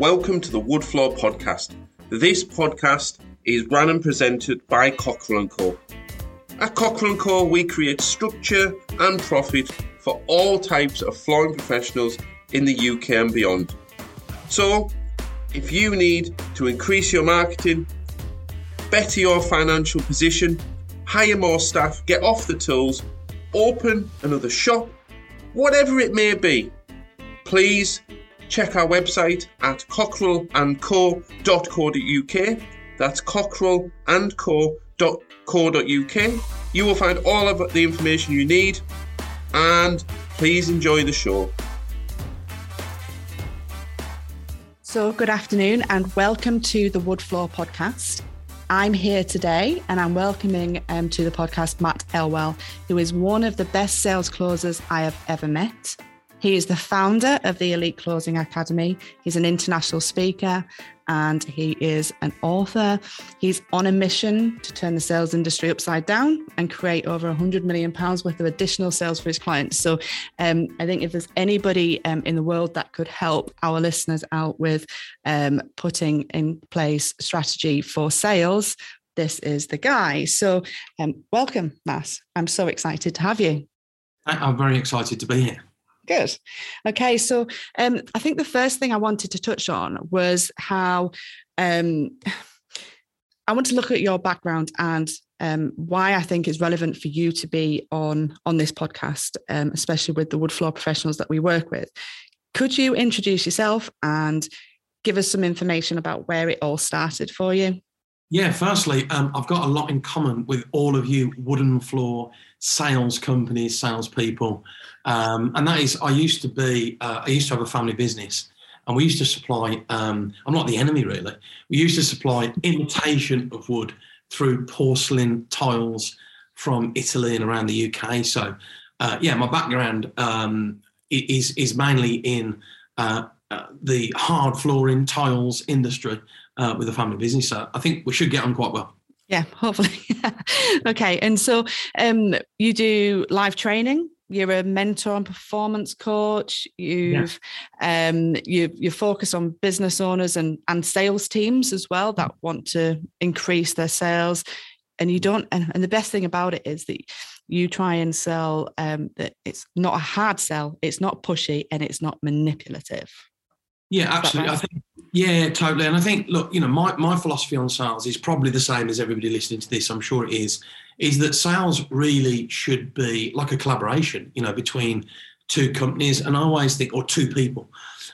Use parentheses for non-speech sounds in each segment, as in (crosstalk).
Welcome to the Woodfloor Podcast. This podcast is run and presented by Cockerill & Co. At Cockerill & Co, we create structure and profit for all types of flooring professionals in the UK and beyond. So, if you need to increase your marketing, better your financial position, hire more staff, get off the tools, open another shop, whatever it may be, please check our website at cockerillandco.co.uk. That's cockerillandco.co.uk. You will find all of the information you need and please enjoy the show. So, good afternoon and welcome to the Wood Floor podcast. I'm here today and I'm welcoming um, to the podcast Matt Elwell, who is one of the best sales closers I have ever met. He is the founder of the Elite Closing Academy. He's an international speaker and he is an author. He's on a mission to turn the sales industry upside down and create over 100 million pounds worth of additional sales for his clients. So, um, I think if there's anybody um, in the world that could help our listeners out with um, putting in place strategy for sales, this is the guy. So, um, welcome, Matt. I'm so excited to have you. I'm very excited to be here. Good. Okay, so um, I think the first thing I wanted to touch on was how um, I want to look at your background and um, why I think it's relevant for you to be on on this podcast, um, especially with the wood floor professionals that we work with. Could you introduce yourself and give us some information about where it all started for you? Yeah, firstly, um, I've got a lot in common with all of you wooden floor sales companies, salespeople. Um, and that is, I used to be, uh, I used to have a family business and we used to supply, um, I'm not the enemy really, we used to supply imitation of wood through porcelain tiles from Italy and around the UK. So, uh, yeah, my background um, is, is mainly in uh, uh, the hard flooring tiles industry uh, with a family business. So I think we should get on quite well. Yeah, hopefully. (laughs) okay. And so um, you do live training. You're a mentor and performance coach. You've yeah. um, you you focus on business owners and and sales teams as well that want to increase their sales. And you don't. And, and the best thing about it is that you try and sell um, that it's not a hard sell. It's not pushy and it's not manipulative. Yeah, absolutely. Right? I think yeah, totally. And I think, look, you know, my, my philosophy on sales is probably the same as everybody listening to this. I'm sure it is. Is that sales really should be like a collaboration, you know, between two companies, and I always think, or two people,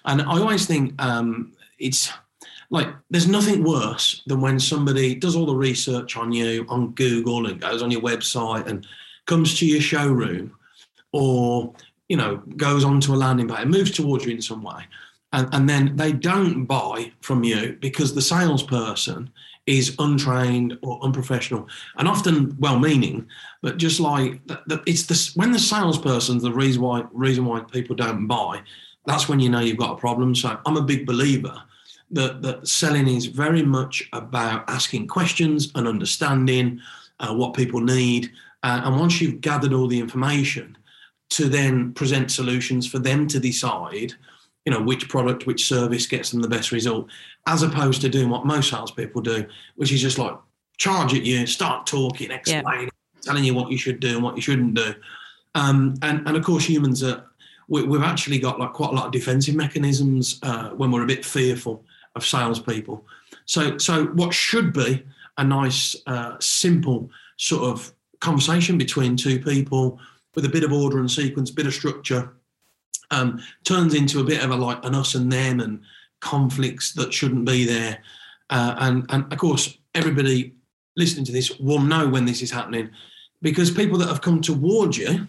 and I always think um, it's like there's nothing worse than when somebody does all the research on you on Google and goes on your website and comes to your showroom, or you know, goes onto a landing page and moves towards you in some way and, and then they don't buy from you because the salesperson is untrained or unprofessional and often well-meaning, but just like it's the when the salesperson's the reason why reason why people don't buy, that's when you know you've got a problem. So I'm a big believer that that selling is very much about asking questions and understanding uh, what people need, uh, and once you've gathered all the information, to then present solutions for them to decide you know which product, which service gets them the best result, as opposed to doing what most salespeople do, which is just like charge at you, start talking, explaining, yeah. telling you what you should do and what you shouldn't do. Um, and and of course, humans are we, have actually got like quite a lot of defensive mechanisms uh, when we're a bit fearful of salespeople. So so what should be a nice, uh, simple sort of conversation between two people with a bit of order and sequence, bit of structure um, turns into a bit of a like an us and them and conflicts that shouldn't be there. Uh, and and of course, everybody listening to this will know when this is happening because people that have come towards you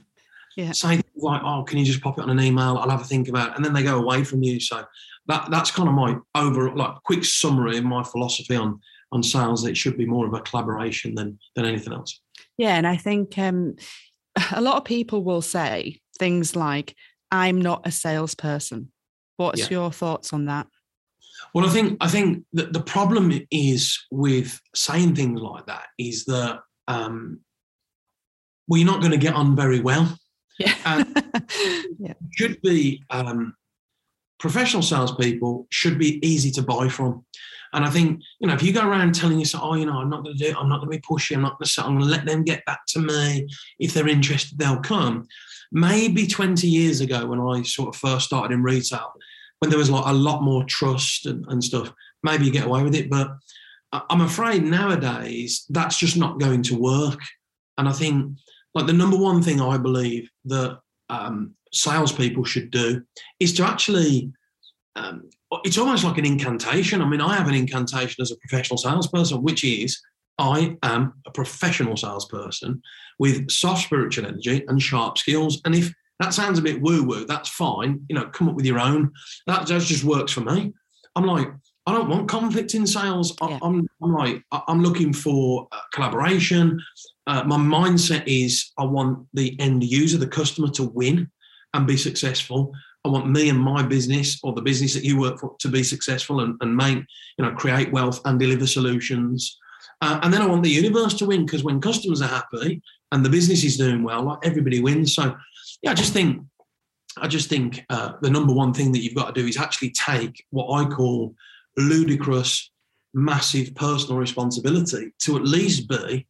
yeah. say like, "Oh, can you just pop it on an email? I'll have a think about," it. and then they go away from you. So that that's kind of my over like quick summary of my philosophy on on sales. It should be more of a collaboration than than anything else. Yeah, and I think um, (laughs) a lot of people will say things like, I'm not a salesperson. What's yeah. your thoughts on that? Well, I think I think that the problem is with saying things like that is that um, well, you're not going to get on very well. Yeah, and (laughs) yeah. should be um, professional salespeople should be easy to buy from. And I think, you know, if you go around telling yourself, oh, you know, I'm not going to do it, I'm not going to be pushy, I'm not going to, I'm going to let them get back to me. If they're interested, they'll come. Maybe 20 years ago, when I sort of first started in retail, when there was like a lot more trust and, and stuff, maybe you get away with it. But I'm afraid nowadays that's just not going to work. And I think, like, the number one thing I believe that um, salespeople should do is to actually um, it's almost like an incantation. I mean, I have an incantation as a professional salesperson, which is I am a professional salesperson with soft spiritual energy and sharp skills. And if that sounds a bit woo woo, that's fine. You know, come up with your own. That, that just works for me. I'm like, I don't want conflict in sales. I, am I'm like, I'm looking for uh, collaboration. Uh, my mindset is I want the end user, the customer, to win and be successful. I want me and my business or the business that you work for to be successful and, and make, you know, create wealth and deliver solutions. Uh, and then I want the universe to win because when customers are happy and the business is doing well, like everybody wins. So, yeah, I just think, I just think uh, the number one thing that you've got to do is actually take what I call ludicrous, massive personal responsibility to at least be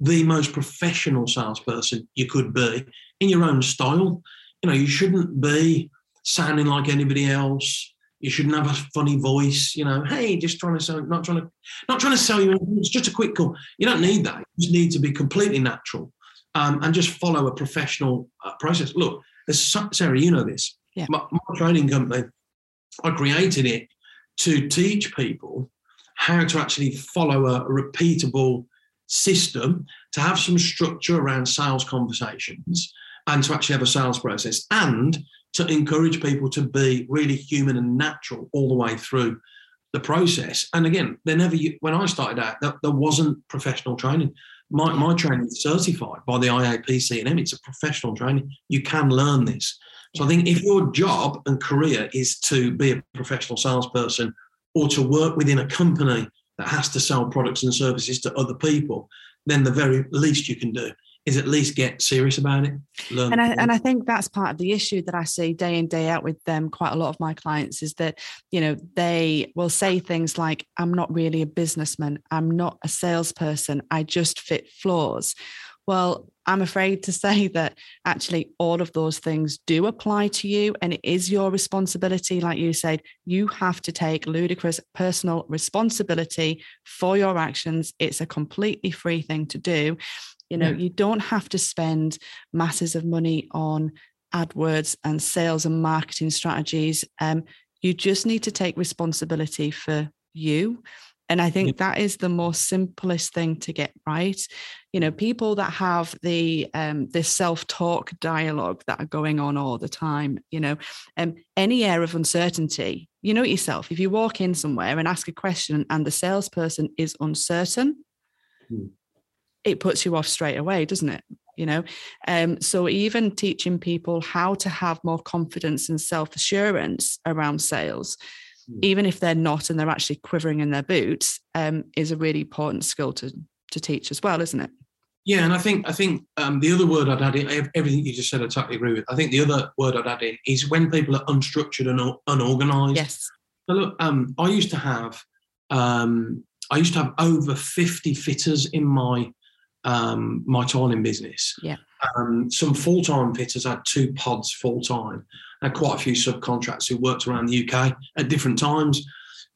the most professional salesperson you could be in your own style. You know, you shouldn't be sounding like anybody else. You shouldn't have a funny voice, you know. Hey, just trying to sell, not trying to, not trying to sell you anything. It's just a quick call. You don't need that. You just need to be completely natural um, and just follow a professional uh, process. Look, Sarah, you know this. Yeah. My, my training company, I created it to teach people how to actually follow a repeatable system, to have some structure around sales conversations, and to actually have a sales process, and to encourage people to be really human and natural all the way through the process. And again, they never, when I started out, there, there wasn't professional training. My, my training is certified by the IAPC and it's a professional training. You can learn this. So I think if your job and career is to be a professional salesperson or to work within a company that has to sell products and services to other people, then the very least you can do is at least get serious about it. Learn and I, and I think that's part of the issue that I see day in day out with them. Quite a lot of my clients is that you know they will say things like, "I'm not really a businessman. I'm not a salesperson. I just fit floors." Well, I'm afraid to (laughs) say that actually all of those things do apply to you, and it is your responsibility. Like you said, you have to take ludicrous personal responsibility for your actions. It's a completely free thing to do. You know, yeah. you don't have to spend masses of money on AdWords and sales and marketing strategies. Um, you just need to take responsibility for you. And I think that is the most simplest thing to get right. You know, people that have the um, this self-talk dialogue that are going on all the time, you know, um, any air of uncertainty, you know it yourself. If you walk in somewhere and ask a question and the salesperson is uncertain, mm it puts you off straight away, doesn't it? You know, um, so even teaching people how to have more confidence and self assurance around sales, mm. even if they're not and they're actually quivering in their boots, um, is a really important skill to to teach as well, isn't it? Yeah, and I think I think um, the other word I'd add in everything you just said, I totally agree with. I think the other word I'd add in is when people are unstructured and unorganized. Yes. So look, um, I used to have um, I used to have over fifty fitters in my um, my time in business. Yeah. Um, some full time fitters had two pods full time. and quite a few subcontractors who worked around the UK at different times.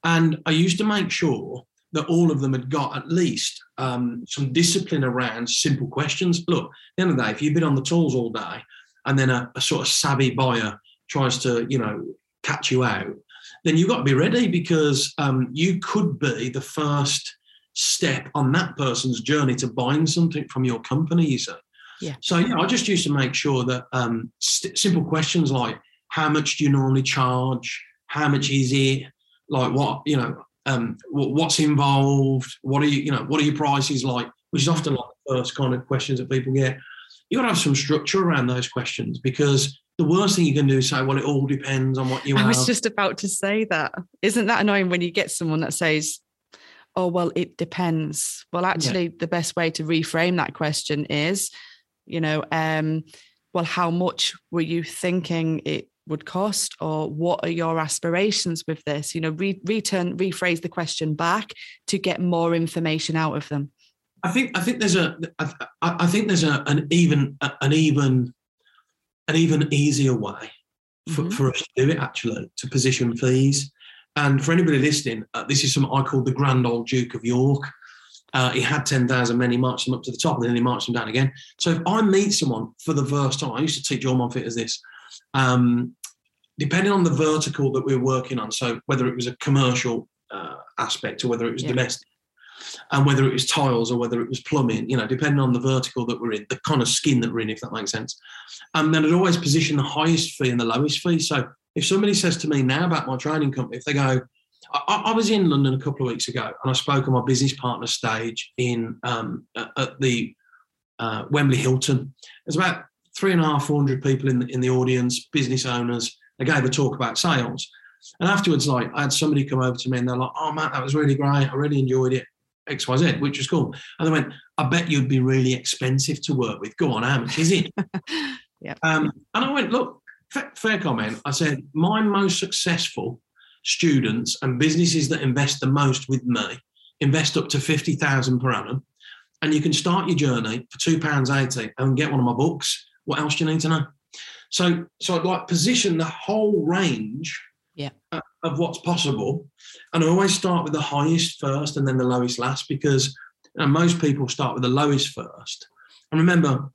And I used to make sure that all of them had got at least um, some discipline around simple questions. Look, at the end of the day, if you've been on the tools all day and then a, a sort of savvy buyer tries to, you know, catch you out, then you've got to be ready because um, you could be the first step on that person's journey to buying something from your company, you say. Yeah. So yeah, I just used to make sure that um, st- simple questions like how much do you normally charge? How much is it? Like what you know? Um, what's involved? What are you you know? What are your prices like? Which is often like the first kind of questions that people get. You got to have some structure around those questions because the worst thing you can do is say, "Well, it all depends on what you." Want I have. was just about to say that. Isn't that annoying when you get someone that says, oh well it depends well actually yeah. the best way to reframe that question is you know um well how much were you thinking it would cost or what are your aspirations with this you know re- return rephrase the question back to get more information out of them i think i think there's a i, I think there's a, an even an even an even easier way for, mm-hmm. for us to do it actually to position fees and for anybody listening uh, this is something i call the grand old duke of york uh, he had 10,000 men, he marched them up to the top, and then he marched them down again. So if I meet someone for the first time, I used to teach all my as this, um, depending on the vertical that we're working on, so whether it was a commercial uh, aspect or whether it was yeah. domestic, and whether it was tiles or whether it was plumbing, you know, depending on the vertical that we're in, the kind of skin that we're in, if that makes sense. And then I'd always position the highest fee and the lowest fee. So if somebody says to me now about my training company, if they go, I, I, was in London a couple of weeks ago and I spoke on my business partner stage in um, at the uh, Wembley Hilton. There's about three and a half, four hundred people in the, in the audience, business owners. They gave a talk about sales. And afterwards, like I had somebody come over to me and they're like, "Oh, Matt, that was really great. I really enjoyed it. X, Y, Z, which was cool." And they went, "I bet you'd be really expensive to work with. Go on, how much is it?" (laughs) yeah. Um, and I went, "Look, fair, fair comment." I said, "My most successful students and businesses that invest the most with me invest up to 50,000 per annum. And you can start your journey for £2.80 and get one of my books. What else do you need to know? So, so I'd like position the whole range yeah. of what's possible. And I always start with the highest first and then the lowest last because you know, most people start with the lowest first. And remember,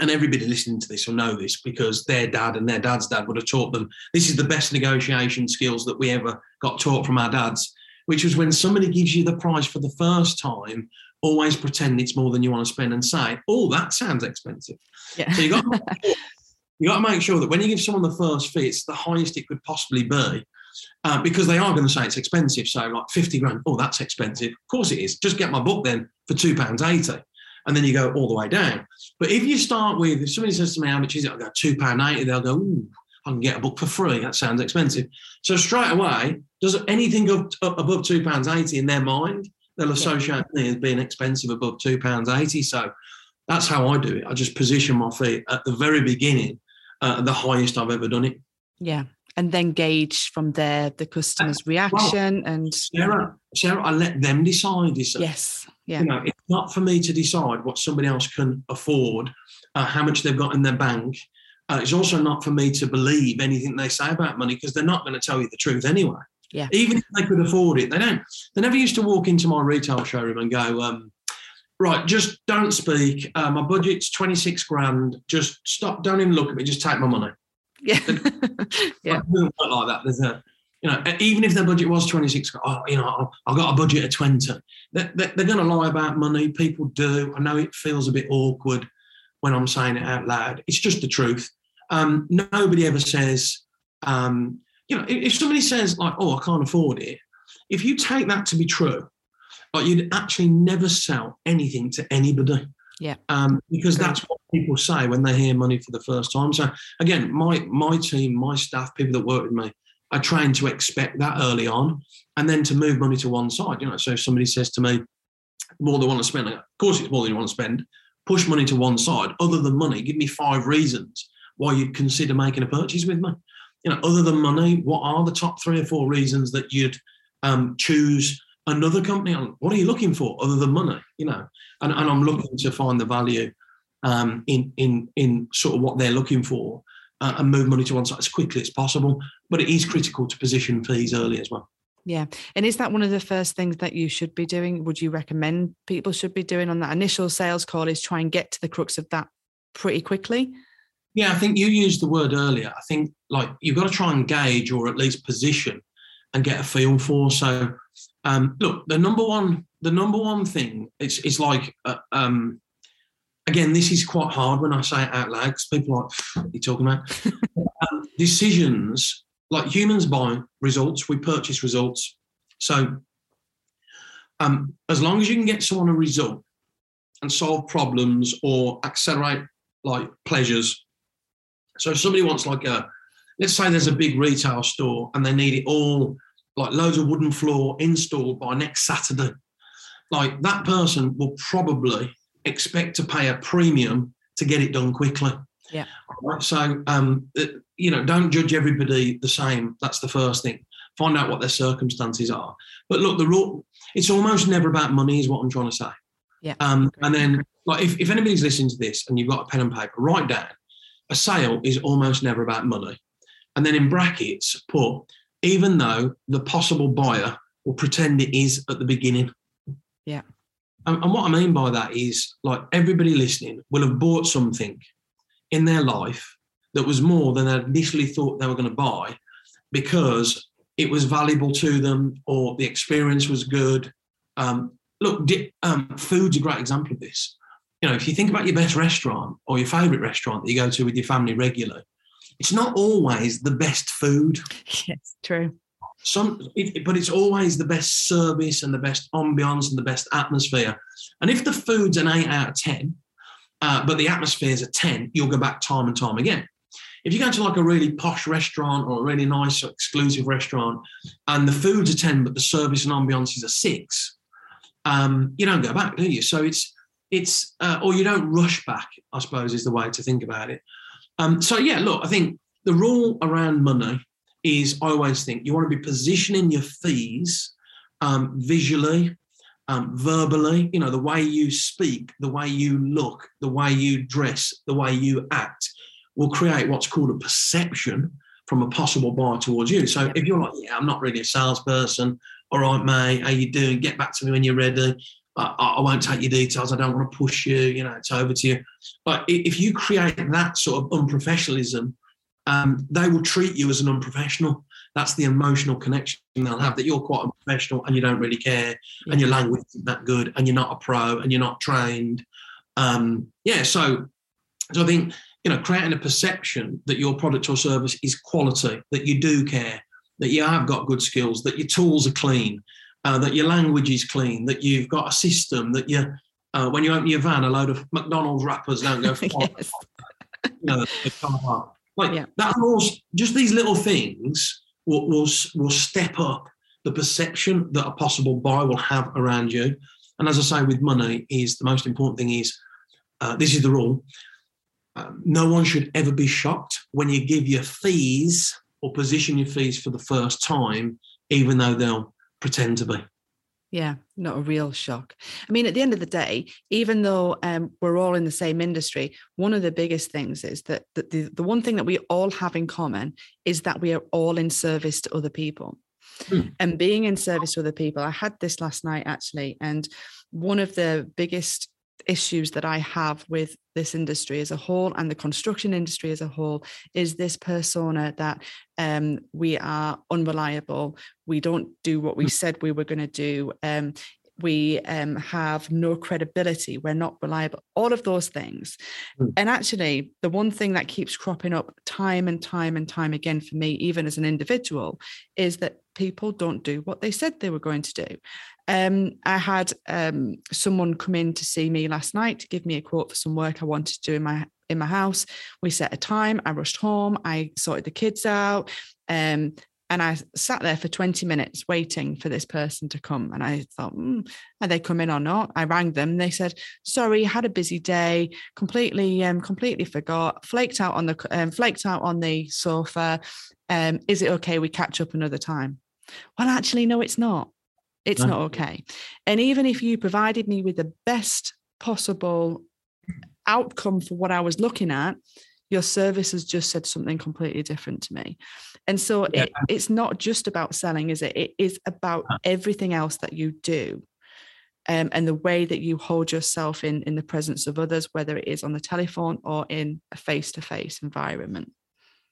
and everybody listening to this will know this because their dad and their dad's dad would have taught them this is the best negotiation skills that we ever got taught from our dads, which was when somebody gives you the price for the first time, always pretend it's more than you want to spend and say, oh, that sounds expensive. Yeah. So you got (laughs) you got to make sure that when you give someone the first fee, it's the highest it could possibly be. Uh, because they are going to say it's expensive. So, like 50 grand, oh, that's expensive. Of course it is. Just get my book then for £2.80 and then you go all the way down. But if you start with, if somebody says to me, how much is it? I go, £2.80, they'll go, ooh, I can get a book for free. That sounds expensive. So straight away, does anything up, up above £2.80 in their mind, they'll associate me as being expensive above £2.80. So that's how I do it. I just position my feet at the very beginning, uh, the highest I've ever done it. Yeah. And then gauge from there the customer's reaction well, and Sarah, Sarah, I let them decide. Yes. Yeah. You know, it's not for me to decide what somebody else can afford, uh, how much they've got in their bank. Uh, it's also not for me to believe anything they say about money because they're not going to tell you the truth anyway. Yeah. Even if they could afford it, they don't. They never used to walk into my retail showroom and go, um, right, just don't speak. Uh, my budget's 26 grand. Just stop. Don't even look at me. Just take my money. Yeah. (laughs) yeah. like that. There's a, you know, even if their budget was 26, oh, you know, I've got a budget of 20. They're, they're going to lie about money. People do. I know it feels a bit awkward when I'm saying it out loud. It's just the truth. Um, nobody ever says, um, you know, if somebody says like, "Oh, I can't afford it," if you take that to be true, like you'd actually never sell anything to anybody. Yeah. Um, because that's what people say when they hear money for the first time. So again, my my team, my staff, people that work with me, are trained to expect that early on and then to move money to one side. You know, so if somebody says to me, more than want to spend, of course it's more than you want to spend, push money to one side. Other than money, give me five reasons why you'd consider making a purchase with me. You know, other than money, what are the top three or four reasons that you'd um, choose another company? What are you looking for other than money? You know, and, and I'm looking to find the value um, in in in sort of what they're looking for uh, and move money to one side as quickly as possible. But it is critical to position fees early as well. Yeah. And is that one of the first things that you should be doing? Would you recommend people should be doing on that initial sales call is try and get to the crux of that pretty quickly? Yeah, I think you used the word earlier. I think like you've got to try and gauge or at least position and get a feel for. So um, look, the number one, the number one thing, it's it's like uh, um, again, this is quite hard when I say it out loud because people are like, what are you talking about? (laughs) um, decisions, like humans buy results, we purchase results. So um, as long as you can get someone a result and solve problems or accelerate like pleasures. So if somebody wants like a, let's say there's a big retail store and they need it all like loads of wooden floor installed by next Saturday. Like that person will probably expect to pay a premium to get it done quickly. Yeah. Right? So, um, you know, don't judge everybody the same. That's the first thing. Find out what their circumstances are. But look, the rule, it's almost never about money, is what I'm trying to say. Yeah. Um, and then, like, if, if anybody's listening to this and you've got a pen and paper, write down a sale is almost never about money. And then in brackets, put even though the possible buyer will pretend it is at the beginning. Yeah. And, and what I mean by that is like everybody listening will have bought something in their life that was more than they initially thought they were going to buy because it was valuable to them or the experience was good. Um, look, di- um, food's a great example of this. You know, if you think about your best restaurant or your favourite restaurant that you go to with your family regularly, it's not always the best food. (laughs) Yes, true. Some, it, but it's always the best service and the best ambience and the best atmosphere. And if the food's an eight out of ten, uh, but the atmosphere is a ten, you'll go back time and time again. If you go to like a really posh restaurant or a really nice exclusive restaurant, and the food's a ten, but the service and ambience is a six, um, you don't go back, do you? So it's it's uh, or you don't rush back. I suppose is the way to think about it. Um, so yeah, look, I think the rule around money is I always think you want to be positioning your fees um, visually, um, verbally, you know, the way you speak, the way you look, the way you dress, the way you act will create what's called a perception from a possible buyer towards you. So if you're like, yeah, I'm not really a salesperson, all right, mate, how you doing? Get back to me when you're ready. I, I won't take your details. I don't want to push you. You know, it's over to you. But if you create that sort of unprofessionalism um, they will treat you as an unprofessional. That's the emotional connection they'll have that you're quite unprofessional and you don't really care yeah. and your language isn't that good and you're not a pro and you're not trained. Um, yeah, so so I think you know creating a perception that your product or service is quality, that you do care, that you have got good skills, that your tools are clean, uh, that your language is clean, that you've got a system, that you uh, when you open your van, a load of McDonald's wrappers don't go. (laughs) yes. you know, like yeah. that will just these little things will, will will step up the perception that a possible buyer will have around you. And as I say, with money, is the most important thing is uh, this is the rule. Uh, no one should ever be shocked when you give your fees or position your fees for the first time, even though they'll pretend to be. Yeah, not a real shock. I mean, at the end of the day, even though um, we're all in the same industry, one of the biggest things is that the, the, the one thing that we all have in common is that we are all in service to other people. Hmm. And being in service to other people, I had this last night actually, and one of the biggest issues that I have with this industry as a whole and the construction industry as a whole is this persona that um, we are unreliable, we don't do what we mm. said we were going to do. Um, we um, have no credibility, we're not reliable, all of those things. Mm. And actually, the one thing that keeps cropping up time and time and time again for me, even as an individual, is that people don't do what they said they were going to do. Um, I had um, someone come in to see me last night to give me a quote for some work I wanted to do in my in my house. We set a time. I rushed home. I sorted the kids out. Um, and I sat there for 20 minutes waiting for this person to come. And I thought, mm, are they coming or not? I rang them. They said, sorry, had a busy day, completely, um, completely forgot, flaked out on the, um, flaked out on the sofa. Um, is it okay we catch up another time? Well, actually, no, it's not. It's no. not okay. And even if you provided me with the best possible outcome for what I was looking at, your service has just said something completely different to me. And so yeah. it, it's not just about selling, is it? It is about everything else that you do. Um, and the way that you hold yourself in in the presence of others, whether it is on the telephone or in a face-to-face environment.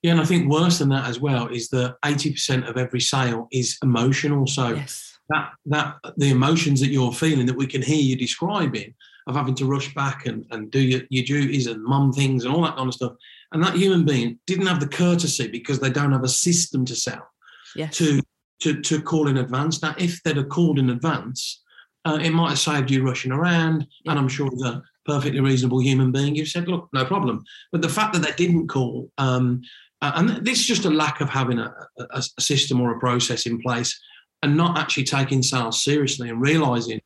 Yeah, and I think worse than that as well is that 80% of every sale is emotional. So yes that that the emotions that you're feeling that we can hear you describing of having to rush back and, and do your, your duties and mum things and all that kind of stuff. And that human being didn't have the courtesy because they don't have a system to sell yes. to, to to call in advance. Now, if they'd have called in advance, uh, it might have saved you rushing around. Yeah. And I'm sure the perfectly reasonable human being, you've said, look, no problem. But the fact that they didn't call, um, and this is just a lack of having a, a, a system or a process in place and not actually taking sales seriously and realizing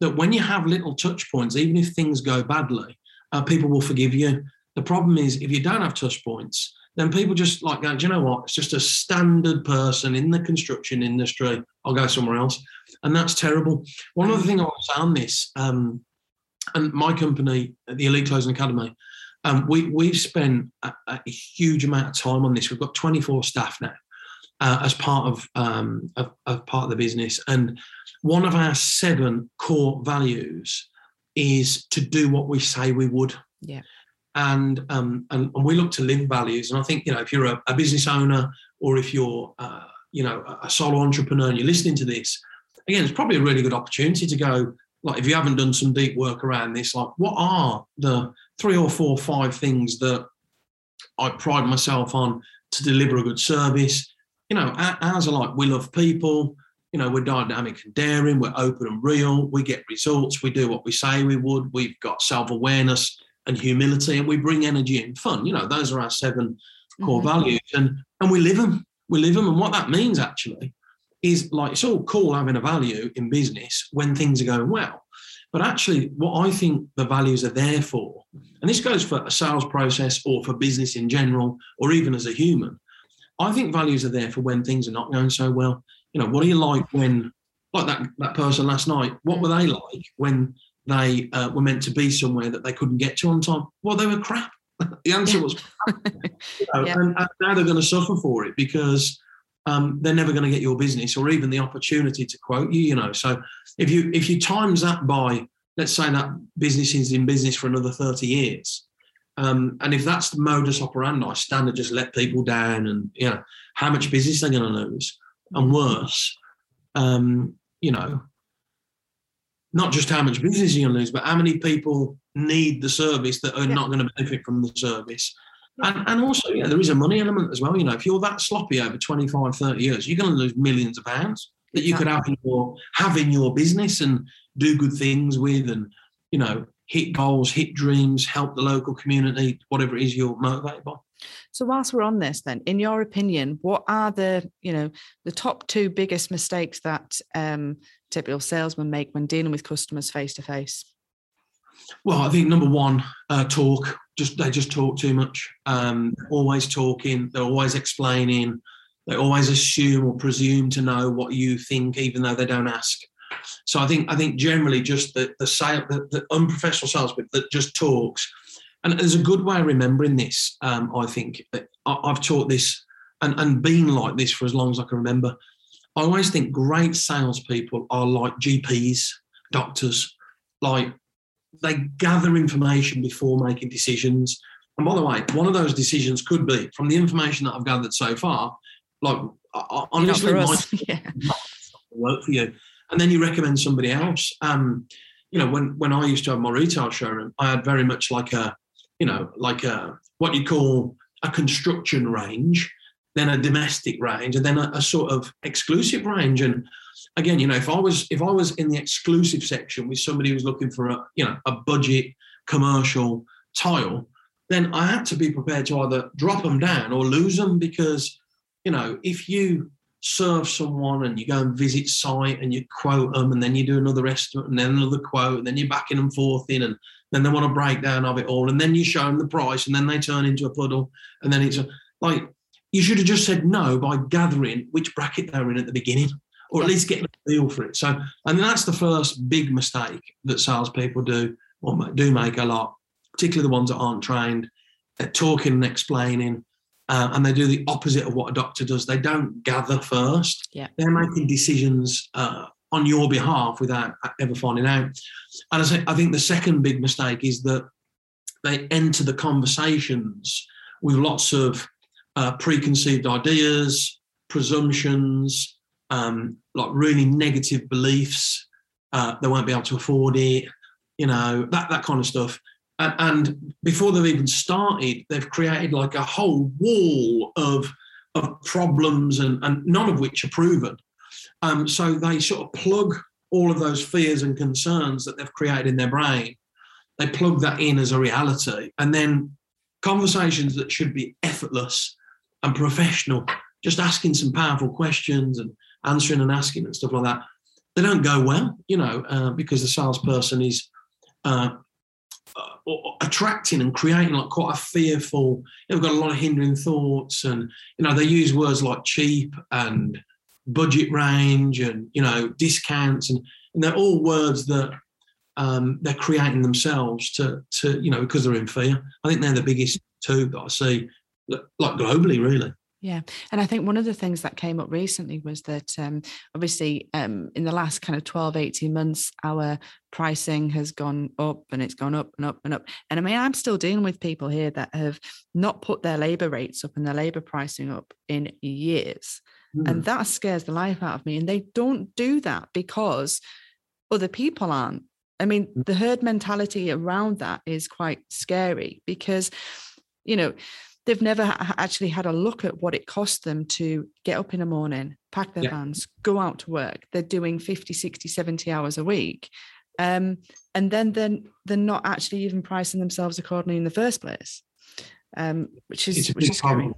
that when you have little touch points, even if things go badly, uh, people will forgive you. The problem is if you don't have touch points, then people just like go, do you know what? It's just a standard person in the construction industry. I'll go somewhere else. And that's terrible. One other thing I want to say on this, um, and my company, the Elite Closing Academy, um, we, we've spent a, a, huge amount of time on this. We've got 24 staff now uh, as part of, um, of, of part of the business. And one of our seven core values is to do what we say we would. Yeah. And, um, and, and we look to live values. And I think you know if you're a, a business owner or if you're uh, you know a solo entrepreneur and you're listening to this, again, it's probably a really good opportunity to go like if you haven't done some deep work around this, like what are the three or four, or five things that I pride myself on to deliver a good service? You know, ours are like we love people. You know, we're dynamic and daring. We're open and real. We get results. We do what we say we would. We've got self awareness and humility, and we bring energy and fun. You know, those are our 7 core mm-hmm. values, and and we live them. We live them, and what that means actually is like it's all cool having a value in business when things are going well. But actually, what I think the values are there for, and this goes for a sales process or for business in general, or even as a human, I think values are there for when things are not going so well. You know, what are you like when, like that, that person last night, what were they like when they uh, were meant to be somewhere that they couldn't get to on time? Well, they were crap. (laughs) the answer was you know, yeah. and, and now they're going to suffer for it because um, they're never going to get your business or even the opportunity to quote you. You know, so if you if you times that by let's say that business is in business for another thirty years, um, and if that's the modus operandi, standard just let people down, and you know how much business they're going to lose, and worse, um, you know, not just how much business you're going to lose, but how many people need the service that are yeah. not going to benefit from the service. And, and also, yeah, there is a money element as well. You know, if you're that sloppy over 25, 30 years, you're going to lose millions of pounds that you could have in your have in your business and do good things with and, you know, hit goals, hit dreams, help the local community, whatever it is you're motivated by. So whilst we're on this then, in your opinion, what are the, you know, the top two biggest mistakes that um, typical salesmen make when dealing with customers face to face? Well, I think number one, uh, talk. Just they just talk too much. Um, always talking. They're always explaining. They always assume or presume to know what you think, even though they don't ask. So I think I think generally just the the sale the, the unprofessional salesman that just talks. And there's a good way of remembering this. Um, I think I, I've taught this and, and been like this for as long as I can remember. I always think great salespeople are like GPs, doctors. Like they gather information before making decisions. And by the way, one of those decisions could be from the information that I've gathered so far, like honestly, might (laughs) yeah. work for you. And then you recommend somebody else. Um, you know, when when I used to have my retail showroom, I had very much like a, you know, like a what you call a construction range, then a domestic range, and then a, a sort of exclusive range. And again, you know, if I was if I was in the exclusive section with somebody who's looking for a you know a budget commercial tile, then I had to be prepared to either drop them down or lose them because you know if you serve someone and you go and visit site and you quote them and then you do another estimate and then another quote and then you're backing and forth in and then they want a breakdown of it all and then you show them the price and then they turn into a puddle and then it's like you should have just said no by gathering which bracket they're in at the beginning or at least getting a feel for it. So, and that's the first big mistake that salespeople do or do make a lot, particularly the ones that aren't trained. They're talking and explaining, uh, and they do the opposite of what a doctor does. They don't gather first. Yeah. They're making decisions uh, on your behalf without ever finding out. And I, say, I think the second big mistake is that they enter the conversations with lots of uh, preconceived ideas, presumptions, um, like really negative beliefs. Uh, they won't be able to afford it, you know, that that kind of stuff. And, and before they've even started, they've created like a whole wall of of problems, and, and none of which are proven. Um, so they sort of plug all of those fears and concerns that they've created in their brain. They plug that in as a reality, and then conversations that should be effortless and professional, just asking some powerful questions and answering and asking and stuff like that, they don't go well, you know, uh, because the salesperson is uh, uh, attracting and creating like quite a fearful. They've got a lot of hindering thoughts, and you know they use words like cheap and budget range, and you know discounts, and, and they're all words that um, they're creating themselves to to you know because they're in fear. I think they're the biggest two that I see, like globally, really. Yeah. And I think one of the things that came up recently was that um, obviously um, in the last kind of 12, 18 months, our pricing has gone up and it's gone up and up and up. And I mean, I'm still dealing with people here that have not put their labor rates up and their labor pricing up in years. Mm. And that scares the life out of me. And they don't do that because other people aren't. I mean, mm. the herd mentality around that is quite scary because, you know, they've never actually had a look at what it costs them to get up in the morning, pack their yeah. vans, go out to work. They're doing 50, 60, 70 hours a week. Um, and then then they're not actually even pricing themselves accordingly in the first place, um, which is which is scary.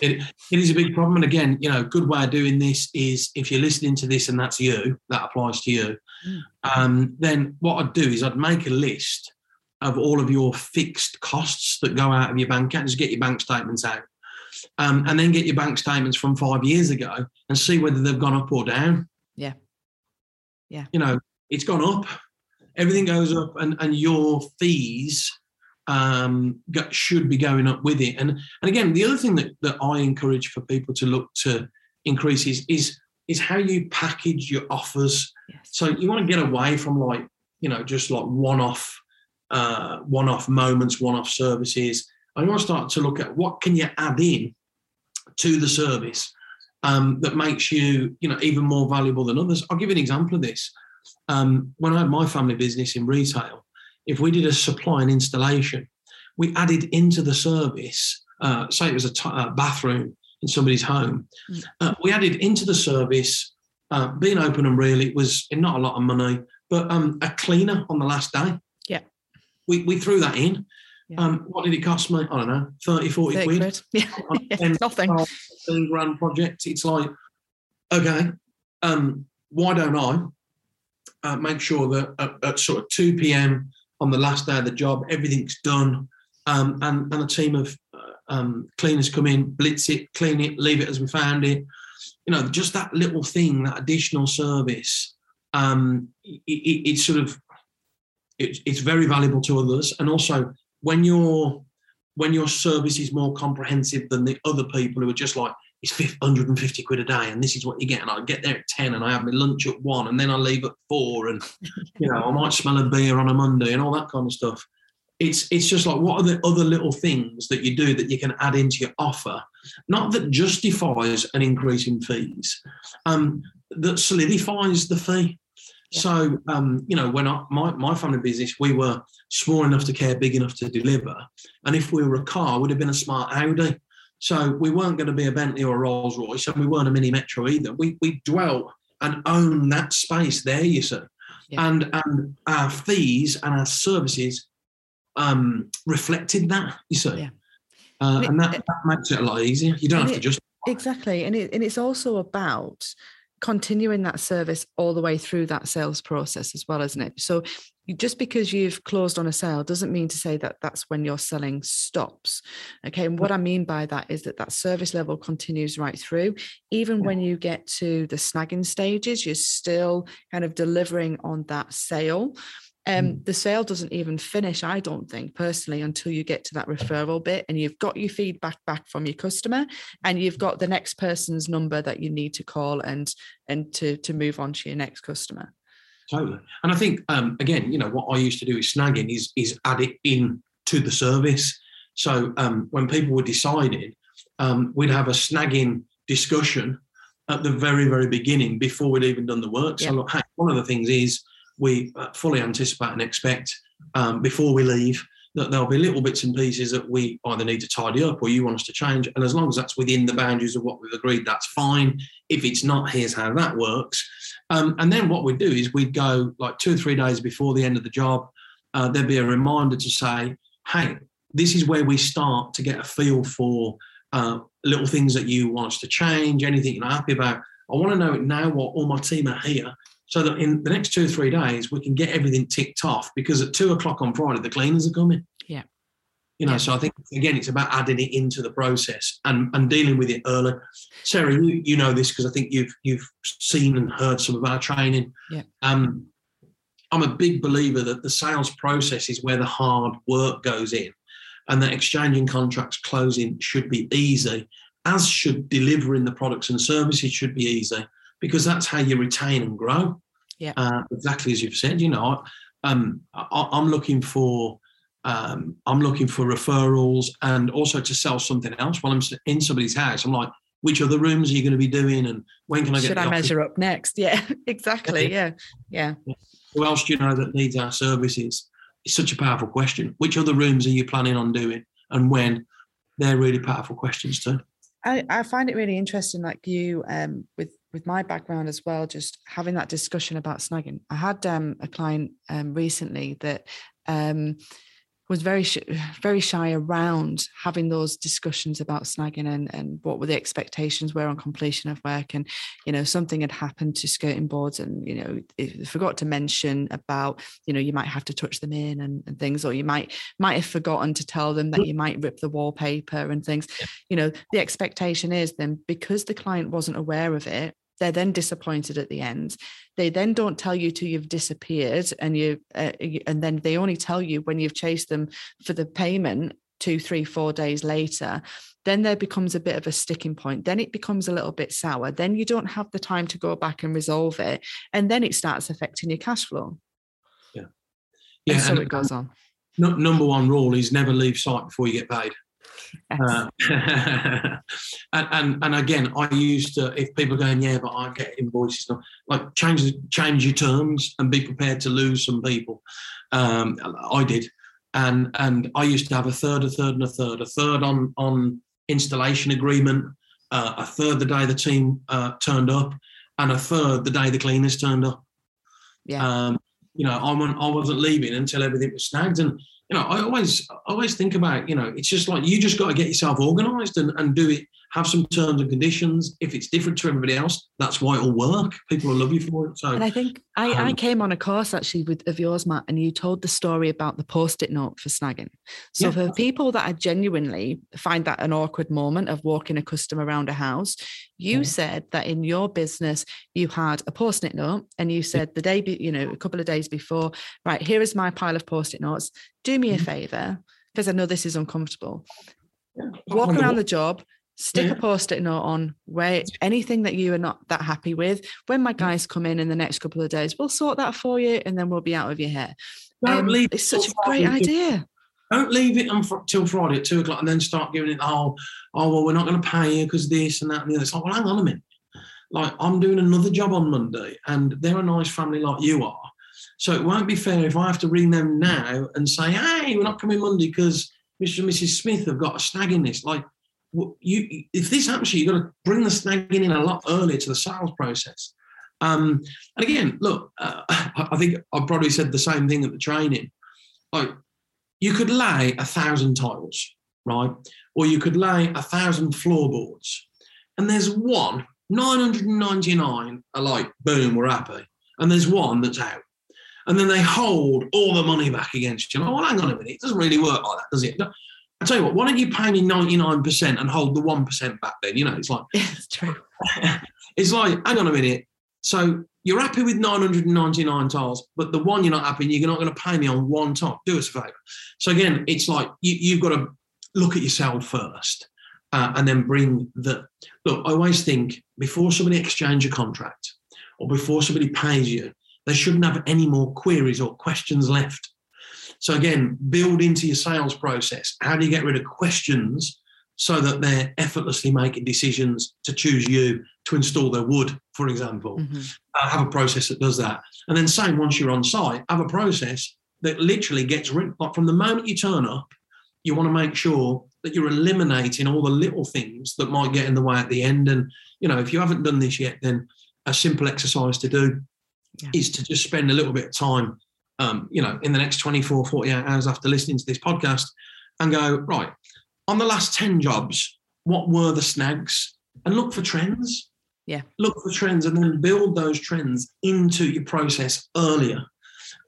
It, it is a big problem. And again, you know, good way of doing this is if you're listening to this and that's you, that applies to you, mm. um, then what I'd do is I'd make a list of all of your fixed costs that go out of your bank account. Just get your bank statements out. Um, and then get your bank statements from five years ago and see whether they've gone up or down. Yeah. Yeah. You know, it's gone up. Everything goes up, and, and your fees um, should be going up with it. And and again, the other thing that, that I encourage for people to look to increase is is, is how you package your offers. Yes. So you want to get away from like you know just like one off uh, one-off moments, one-off services. I want to start to look at what can you add in to the service um, that makes you, you know, even more valuable than others. I'll give you an example of this. Um, when I had my family business in retail, if we did a supply and installation, we added into the service, uh, say it was a, t- a bathroom in somebody's home, mm. uh, we added into the service, uh, being open and real, it was not a lot of money, but um, a cleaner on the last day we, we threw that in. Yeah. Um, what did it cost me? I don't know, 30, 40 30 quid. quid. (laughs) Yeah, yeah 10, nothing. 10 grand project. It's like, okay, um, why don't I uh, make sure that at, at, sort of 2 p.m. on the last day of the job, everything's done, um, and, and a team of uh, um, cleaners come in, blitz it, clean it, leave it as we found it. You know, just that little thing, that additional service, um, it, it, it sort of it, it's very valuable to others. And also, when your when your service is more comprehensive than the other people who are just like it's 150 quid a day and this is what you get and I get there at 10 and I have my lunch at 1 and then I leave at 4 and (laughs) you know I might smell a beer on a Monday and all that kind of stuff. It's it's just like what are the other little things that you do that you can add into your offer? Not that justifies an increase in fees um, that solidifies the fee so, um, you know, when I, my, my family business, we were small enough to care, big enough to deliver. And if we were a car, it would have been a smart Audi. So we weren't going to be a Bentley or a Rolls Royce, and we weren't a Mini Metro either. We, we dwelt and owned that space there, you see. Yeah. And, and our fees and our services um, reflected that, you see. Yeah. Uh, and, that, that, makes it a lot easier. You don't have it, to just. Exactly. And, it, and it's also about continuing that service all the way through that sales process as well, isn't it? So just because you've closed on a sale doesn't mean to say that that's when your selling stops. Okay. And what I mean by that is that that service level continues right through. Even yeah. when you get to the snagging stages, you're still kind of delivering on that sale. Um, mm. the sale doesn't even finish, I don't think personally, until you get to that referral bit and you've got your feedback back from your customer and you've got the next person's number that you need to call and and to to move on to your next customer. Totally. And I think um, again, you know, what I used to do is snagging is is add it in to the service. So um, when people were deciding, um, we'd have a snagging discussion at the very, very beginning before we'd even done the work. So look, hey, one of the things is we uh, fully anticipate and expect um, before we leave that there'll be little bits and pieces that we either need to tidy up or you want us to change. And as long as that's within the boundaries of what we've agreed, that's fine. If it's not, here's how that works. Um, and then what we'd do is we'd go like two or three days before the end of the job, uh, there'd be a reminder to say, hey, this is where we start to get a feel for uh, little things that you want us to change, anything you're happy about. I want to know now what all my team are here so that in the next two or three days we can get everything ticked off because at two o'clock on Friday the cleaners are coming. Yeah. You know, so I think again it's about adding it into the process and, and dealing with it early. Sarah, you, you know this because I think you've you've seen and heard some of our training. Yeah. Um, I'm a big believer that the sales process is where the hard work goes in, and that exchanging contracts closing should be easy, as should delivering the products and services should be easy because that's how you retain and grow. Yeah. Uh, exactly as you've said. You know, um, I, I'm looking for um, I'm looking for referrals and also to sell something else while I'm in somebody's house. I'm like, which other rooms are you going to be doing, and when can I get? Should I measure up next? Yeah, (laughs) exactly. Yeah, yeah. Who else do you know that needs our services? It's such a powerful question. Which other rooms are you planning on doing, and when? They're really powerful questions too. I, I find it really interesting, like you, um, with with my background as well, just having that discussion about snagging. I had um, a client um, recently that um, was very (sighs) very shy around having those discussions about snagging and, and what were the expectations were on completion of work and you know something had happened to skirting boards and you know it, forgot to mention about you know you might have to touch them in and, and, things or you might might have forgotten to tell them that you might rip the wallpaper and things yeah. you know the expectation is then because the client wasn't aware of it they're then disappointed at the end. They then don't tell you till you've disappeared and you uh, and then they only tell you when you've chased them for the payment two three four days later. Then there becomes a bit of a sticking point. Then it becomes a little bit sour. Then you don't have the time to go back and resolve it. And then it starts affecting your cash flow. Yeah. Yeah and so and it goes on. number one rule is never leave site before you get paid uh, (laughs) and, and, and again, I used to if people are going, yeah, but I get invoices, like change change your terms and be prepared to lose some people. Um, I did, and and I used to have a third, a third, and a third, a third on on installation agreement, uh, a third the day the team uh, turned up, and a third the day the cleaners turned up. Yeah. Um, you know, I, went, I wasn't leaving until everything was snagged, and you know, I always I always think about, you know, it's just like you just got to get yourself organized and, and do it have some terms and conditions. If it's different to everybody else, that's why it'll work. People will love you for it. So, and I think I, um, I came on a course actually with of yours, Matt, and you told the story about the post-it note for snagging. So yeah. for people that I genuinely find that an awkward moment of walking a customer around a house, you yeah. said that in your business you had a post-it note, and you said the day, you know, a couple of days before, right here is my pile of post-it notes. Do me a mm-hmm. favor because I know this is uncomfortable. Yeah. Walk around the job, stick yeah. a post-it note on where anything that you are not that happy with. When my guys come in in the next couple of days we'll sort that for you and then we'll be out of your hair. Don't um, leave it's such a great idea. Don't leave it until Friday at two o'clock and then start giving it oh oh well we're not going to pay you because this and that and the other. It's like well hang on a minute. Like I'm doing another job on Monday and they're a nice family like you are. So it won't be fair if I have to ring them now and say hey we're not coming Monday because Mr. and Mrs. Smith have got a snag in this. Like you if this happens, to you, you've got to bring the snagging in a lot earlier to the sales process. Um, and again, look, uh, (laughs) I think I probably said the same thing at the training. Like, you could lay a thousand tiles, right? Or you could lay a thousand floorboards, and there's one 999 are like, boom, we're happy, and there's one that's out. And then they hold all the money back against you. Oh, well, hang on a minute. It doesn't really work like that, does it? I tell you what, why don't you pay me 99% and hold the 1% back then? You know, it's like, (laughs) it's true. (laughs) it's like, hang on a minute. So you're happy with 999 tiles, but the one you're not happy, you're not going to pay me on one tile. Do us a favor. So again, it's like you, you've got to look at yourself first uh, and then bring the look. I always think before somebody exchange a contract or before somebody pays you, they shouldn't have any more queries or questions left. So again, build into your sales process. How do you get rid of questions so that they're effortlessly making decisions to choose you to install their wood, for example? Mm-hmm. Uh, have a process that does that. And then same once you're on site, have a process that literally gets rid like from the moment you turn up, you want to make sure that you're eliminating all the little things that might get in the way at the end. And you know, if you haven't done this yet, then a simple exercise to do yeah. is to just spend a little bit of time um, you know, in the next 24, 48 hours after listening to this podcast and go, right, on the last 10 jobs, what were the snags? And look for trends. Yeah. Look for trends and then build those trends into your process earlier.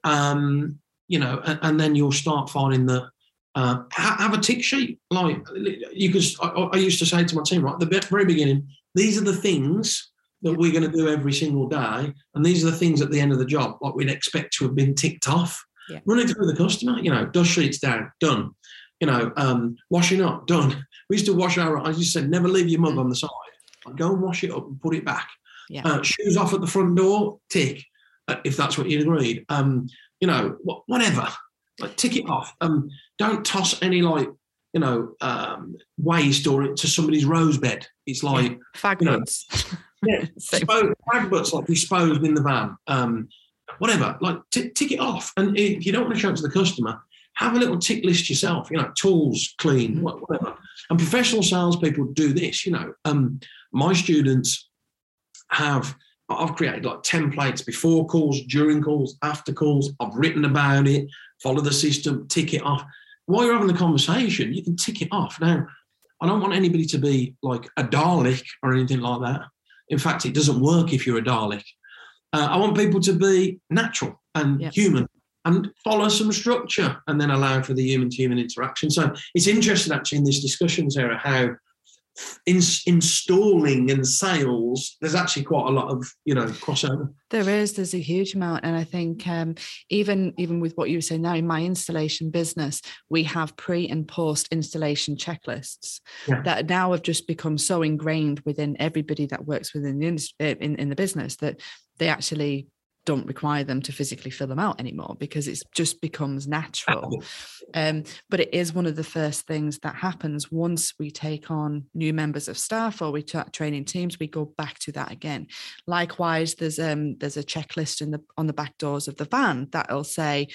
Um, you know, and, and then you'll start finding that uh, have a tick sheet. Like you could, I, I, used to say to my team, right, at the very beginning, these are the things that we're going to do every single day, and these are the things at the end of the job, like we'd expect to have been ticked off. Yeah. Running through the customer, you know, dust sheets down, done. You know, um, washing up, done. (laughs) We used to wash our. I just said, never leave your mug on the side. Like, go and wash it up and put it back. Yeah. Uh, shoes off at the front door, tick. Uh, if that's what you agreed. Um, you know, wh- whatever. Like tick it off. Um, don't toss any like you know um, waste or it to somebody's rose bed. It's like yeah. fag you know, (laughs) yeah, disposed, fag butts like disposed in the van. Um, whatever. Like t- tick it off. And if you don't want to show it to the customer, have a little tick list yourself. You know, tools, clean, mm-hmm. whatever. And professional salespeople do this. You know, um, my students have I've created like templates before calls, during calls, after calls. I've written about it, follow the system, tick it off. While you're having the conversation, you can tick it off. Now, I don't want anybody to be like a Dalek or anything like that. In fact, it doesn't work if you're a Dalek. Uh, I want people to be natural and yep. human and follow some structure and then allow for the human to human interaction. So it's interesting actually in this discussion, Sarah, how in, installing and sales, there's actually quite a lot of you know crossover. There is, there's a huge amount, and I think um, even even with what you were saying now in my installation business, we have pre and post installation checklists yeah. that now have just become so ingrained within everybody that works within the uh, in, in the business that they actually don't require them to physically fill them out anymore because it just becomes natural. Um, but it is one of the first things that happens once we take on new members of staff or we start training teams. We go back to that again. Likewise, there's um there's a checklist in the on the back doors of the van that'll say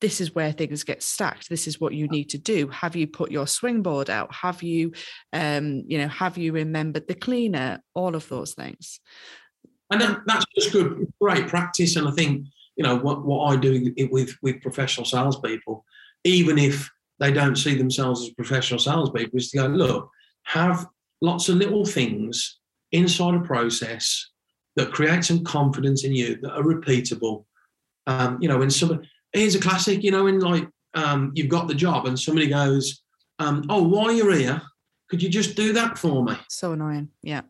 this is where things get stacked this is what you need to do have you put your swing board out have you um you know have you remembered the cleaner all of those things and that, that's just good, great practice. And I think you know what what I do with with professional salespeople, even if they don't see themselves as professional salespeople, is to go look, have lots of little things inside a process that create some confidence in you that are repeatable. Um, you know, when somebody here's a classic, you know, when like um, you've got the job and somebody goes, um, "Oh, while you're here, could you just do that for me?" So annoying. Yeah.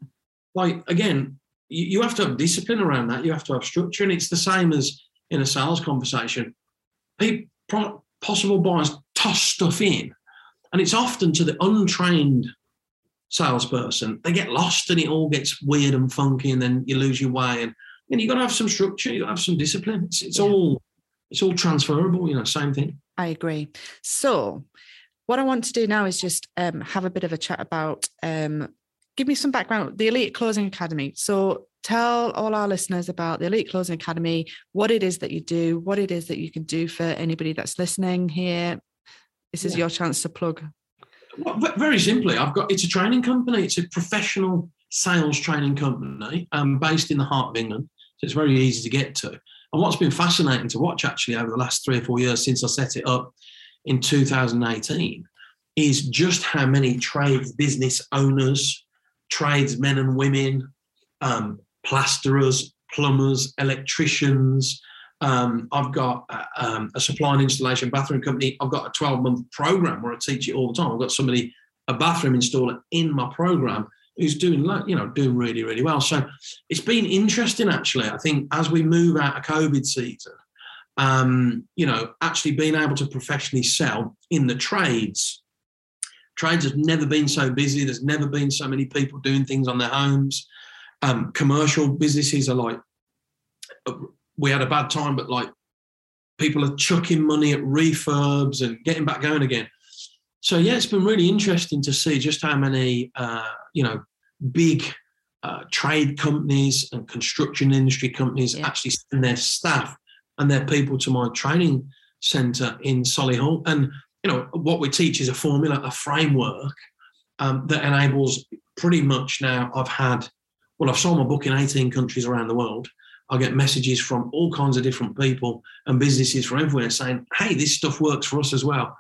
Like again, you, you have to have discipline around that. You have to have structure, and it's the same as in a sales conversation. People, possible buyers toss stuff in, and it's often to the untrained salesperson. They get lost, and it all gets weird and funky, and then you lose your way. And you got to have some structure. You've got to have some discipline. It's, it's yeah. all it's all transferable. You know, same thing. I agree. So, what I want to do now is just um, have a bit of a chat about um, give me some background. The Elite Closing Academy. So tell all our listeners about the Elite Closing Academy, what it is that you do, what it is that you can do for anybody that's listening here. This is yeah. your chance to plug. Well, very simply, I've got it's a training company. It's a professional sales training company um, based in the heart of England. So it's very easy to get to. And what's been fascinating to watch actually over the last three or four years since I set it up in 2018 is just how many trades business owners, tradesmen and women, um, plasterers, plumbers, electricians. Um, I've got a, um, a supply and installation bathroom company. I've got a 12 month program where I teach it all the time. I've got somebody, a bathroom installer in my program who's doing, you know, doing really, really well. So it's been interesting actually. I think as we move out of COVID season, um, you know, actually being able to professionally sell in the trades. Trades have never been so busy. There's never been so many people doing things on their homes. Um, commercial businesses are like, we had a bad time, but like people are chucking money at refurbs and getting back going again. So yeah, it's been really interesting to see just how many uh, you know big uh, trade companies and construction industry companies yeah. actually send their staff and their people to my training centre in Solihull. And you know what we teach is a formula, a framework um, that enables pretty much now. I've had well, I've sold my book in 18 countries around the world. I get messages from all kinds of different people and businesses from everywhere saying, hey, this stuff works for us as well.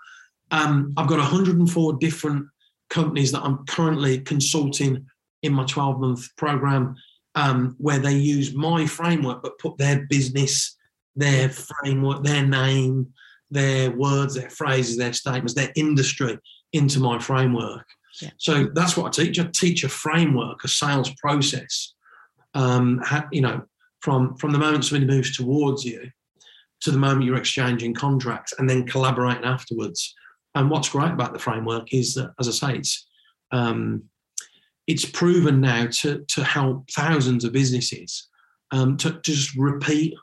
Um, I've got 104 different companies that I'm currently consulting in my 12 month program um, where they use my framework but put their business, their framework, their name, their words, their phrases, their statements, their industry into my framework. Yeah. So that's what I teach. I teach a framework, a sales process. Um, you know, from from the moment somebody moves towards you to the moment you're exchanging contracts, and then collaborating afterwards. And what's great about the framework is that, as I say, it's um, it's proven now to to help thousands of businesses um, to, to just repeat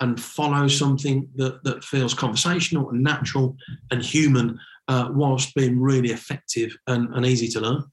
and follow something that, that feels conversational and natural and human uh, whilst being really effective and, and easy to learn.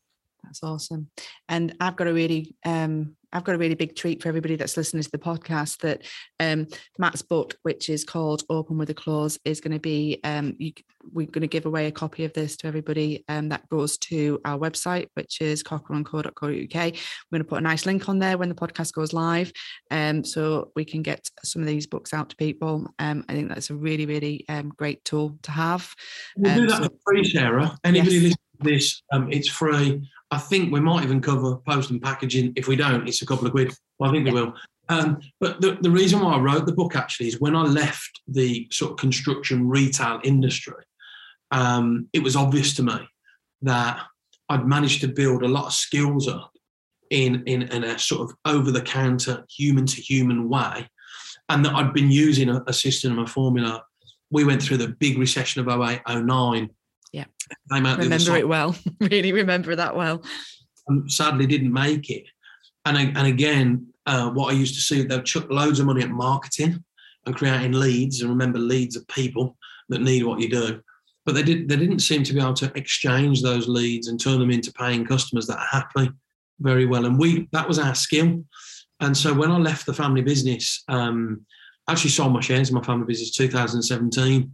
That's awesome. And I've got a really um, I've got a really big treat for everybody that's listening to the podcast that um, Matt's book, which is called Open with a Close, is going to be, um, you, we're going to give away a copy of this to everybody um, that goes to our website, which is cockerillandco.co.uk. We're going to put a nice link on there when the podcast goes live um, so we can get some of these books out to people. Um, I think that's a really, really um, great tool to have. We'll do that so, for free, Sarah. Anybody yes. listening this, um, it's free. I think we might even cover post and packaging. If we don't, it's a couple of quid. Well, I think yeah. we will. Um, but the, the reason why I wrote the book actually is when I left the sort of construction retail industry, um, it was obvious to me that I'd managed to build a lot of skills up in, in, in a sort of over the counter, human to human way, and that I'd been using a, a system, a formula. We went through the big recession of 08, 09 yeah. Came out remember it well. (laughs) really remember that well. Um, sadly, didn't make it. And, and again, uh, what I used to see, they'll chuck loads of money at marketing and creating leads. And remember, leads are people that need what you do. But they did. They didn't seem to be able to exchange those leads and turn them into paying customers that are happy very well. And we that was our skill. And so when I left the family business, um, I actually sold my shares in my family business 2017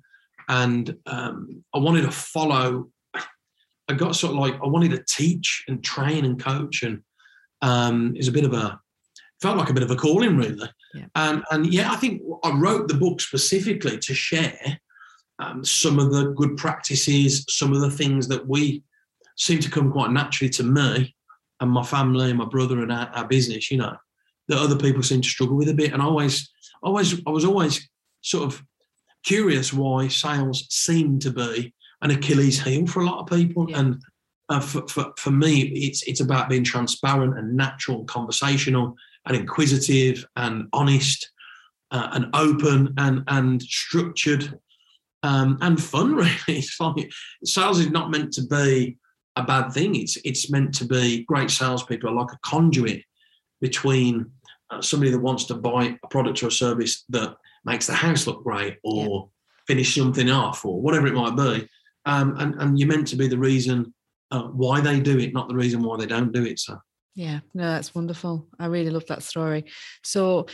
and um, I wanted to follow. I got sort of like I wanted to teach and train and coach, and um, it's a bit of a felt like a bit of a calling, really. Yeah. And and yeah, I think I wrote the book specifically to share um, some of the good practices, some of the things that we seem to come quite naturally to me and my family and my brother and our, our business. You know, that other people seem to struggle with a bit, and I always, always, I was always sort of curious why sales seem to be an Achilles heel for a lot of people. Yeah. And uh, for, for, for me, it's, it's about being transparent and natural, and conversational and inquisitive and honest uh, and open and, and structured um, and fun, (laughs) really. It's like sales is not meant to be a bad thing. It's, it's meant to be great salespeople are like a conduit between uh, somebody that wants to buy a product or a service that makes the house look great or yeah. finish something off or whatever it might be. Um, and, and you're meant to be the reason uh, why they do it, not the reason why they don't do it. So, yeah, no, that's wonderful. I really love that story. So,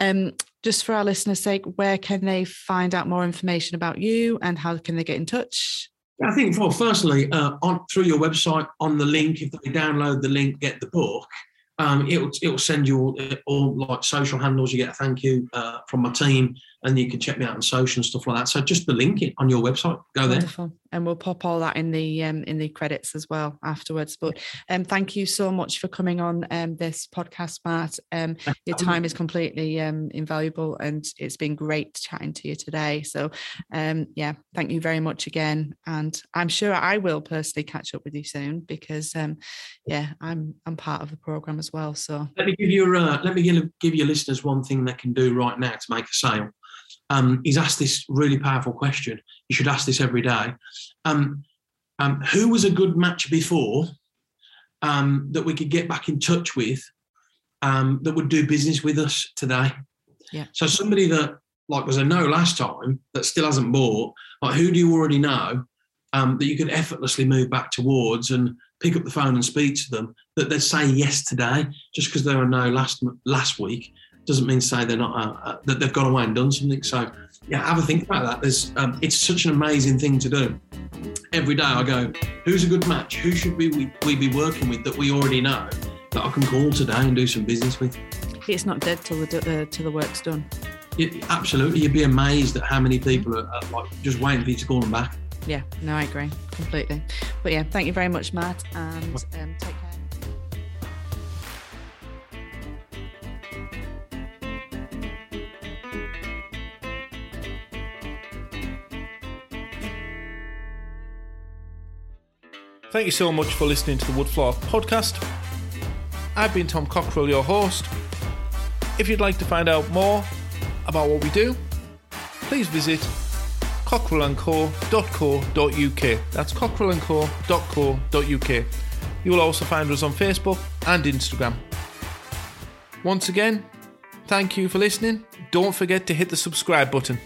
um, just for our listeners' sake, where can they find out more information about you and how can they get in touch? I think, well, firstly, uh, on through your website on the link, if they download the link, get the book, um, it'll it'll send you all, all, like social handles. You get a thank you uh, from my team, and you can check me out on social and stuff like that. So just the link it on your website. Go Wonderful. there, and we'll pop all that in the um, in the credits as well afterwards. But um, thank you so much for coming on um, this podcast, Matt. Um, your time is completely um, invaluable, and it's been great chatting to you today. So, um, yeah, thank you very much again. And I'm sure I will personally catch up with you soon because, um, yeah, I'm I'm part of the program as well. So let me give you uh, let me give, give your listeners one thing they can do right now to make a sale. Um, he's asked this really powerful question. You should ask this every day. Um, um, who was a good match before um, that we could get back in touch with um, that would do business with us today? Yeah. So somebody that like was a no last time that still hasn't bought. Like who do you already know um, that you could effortlessly move back towards and pick up the phone and speak to them, that they'd say yes today, just because they were no last last week, doesn't mean to say they're not uh, uh, that they've gone away and done something. So yeah, have a think about that. There's um, it's such an amazing thing to do. Every day I go, who's a good match? Who should we, we, we be working with that we already know that I can call today and do some business with? It's not dead till the uh, till the work's done. It, absolutely, you'd be amazed at how many people are, are like just waiting for you to call them back yeah, no, I agree completely. But yeah, thank you very much, Matt, and um, take care. Thank you so much for listening to the Woodfloor podcast. I've been Tom Cockerill, your host. If you'd like to find out more about what we do, please visit cockerillandco.co.uk. That's cockerillandco.co.uk. You will also find us on Facebook and Instagram. Once again, thank you for listening. Don't forget to hit the subscribe button.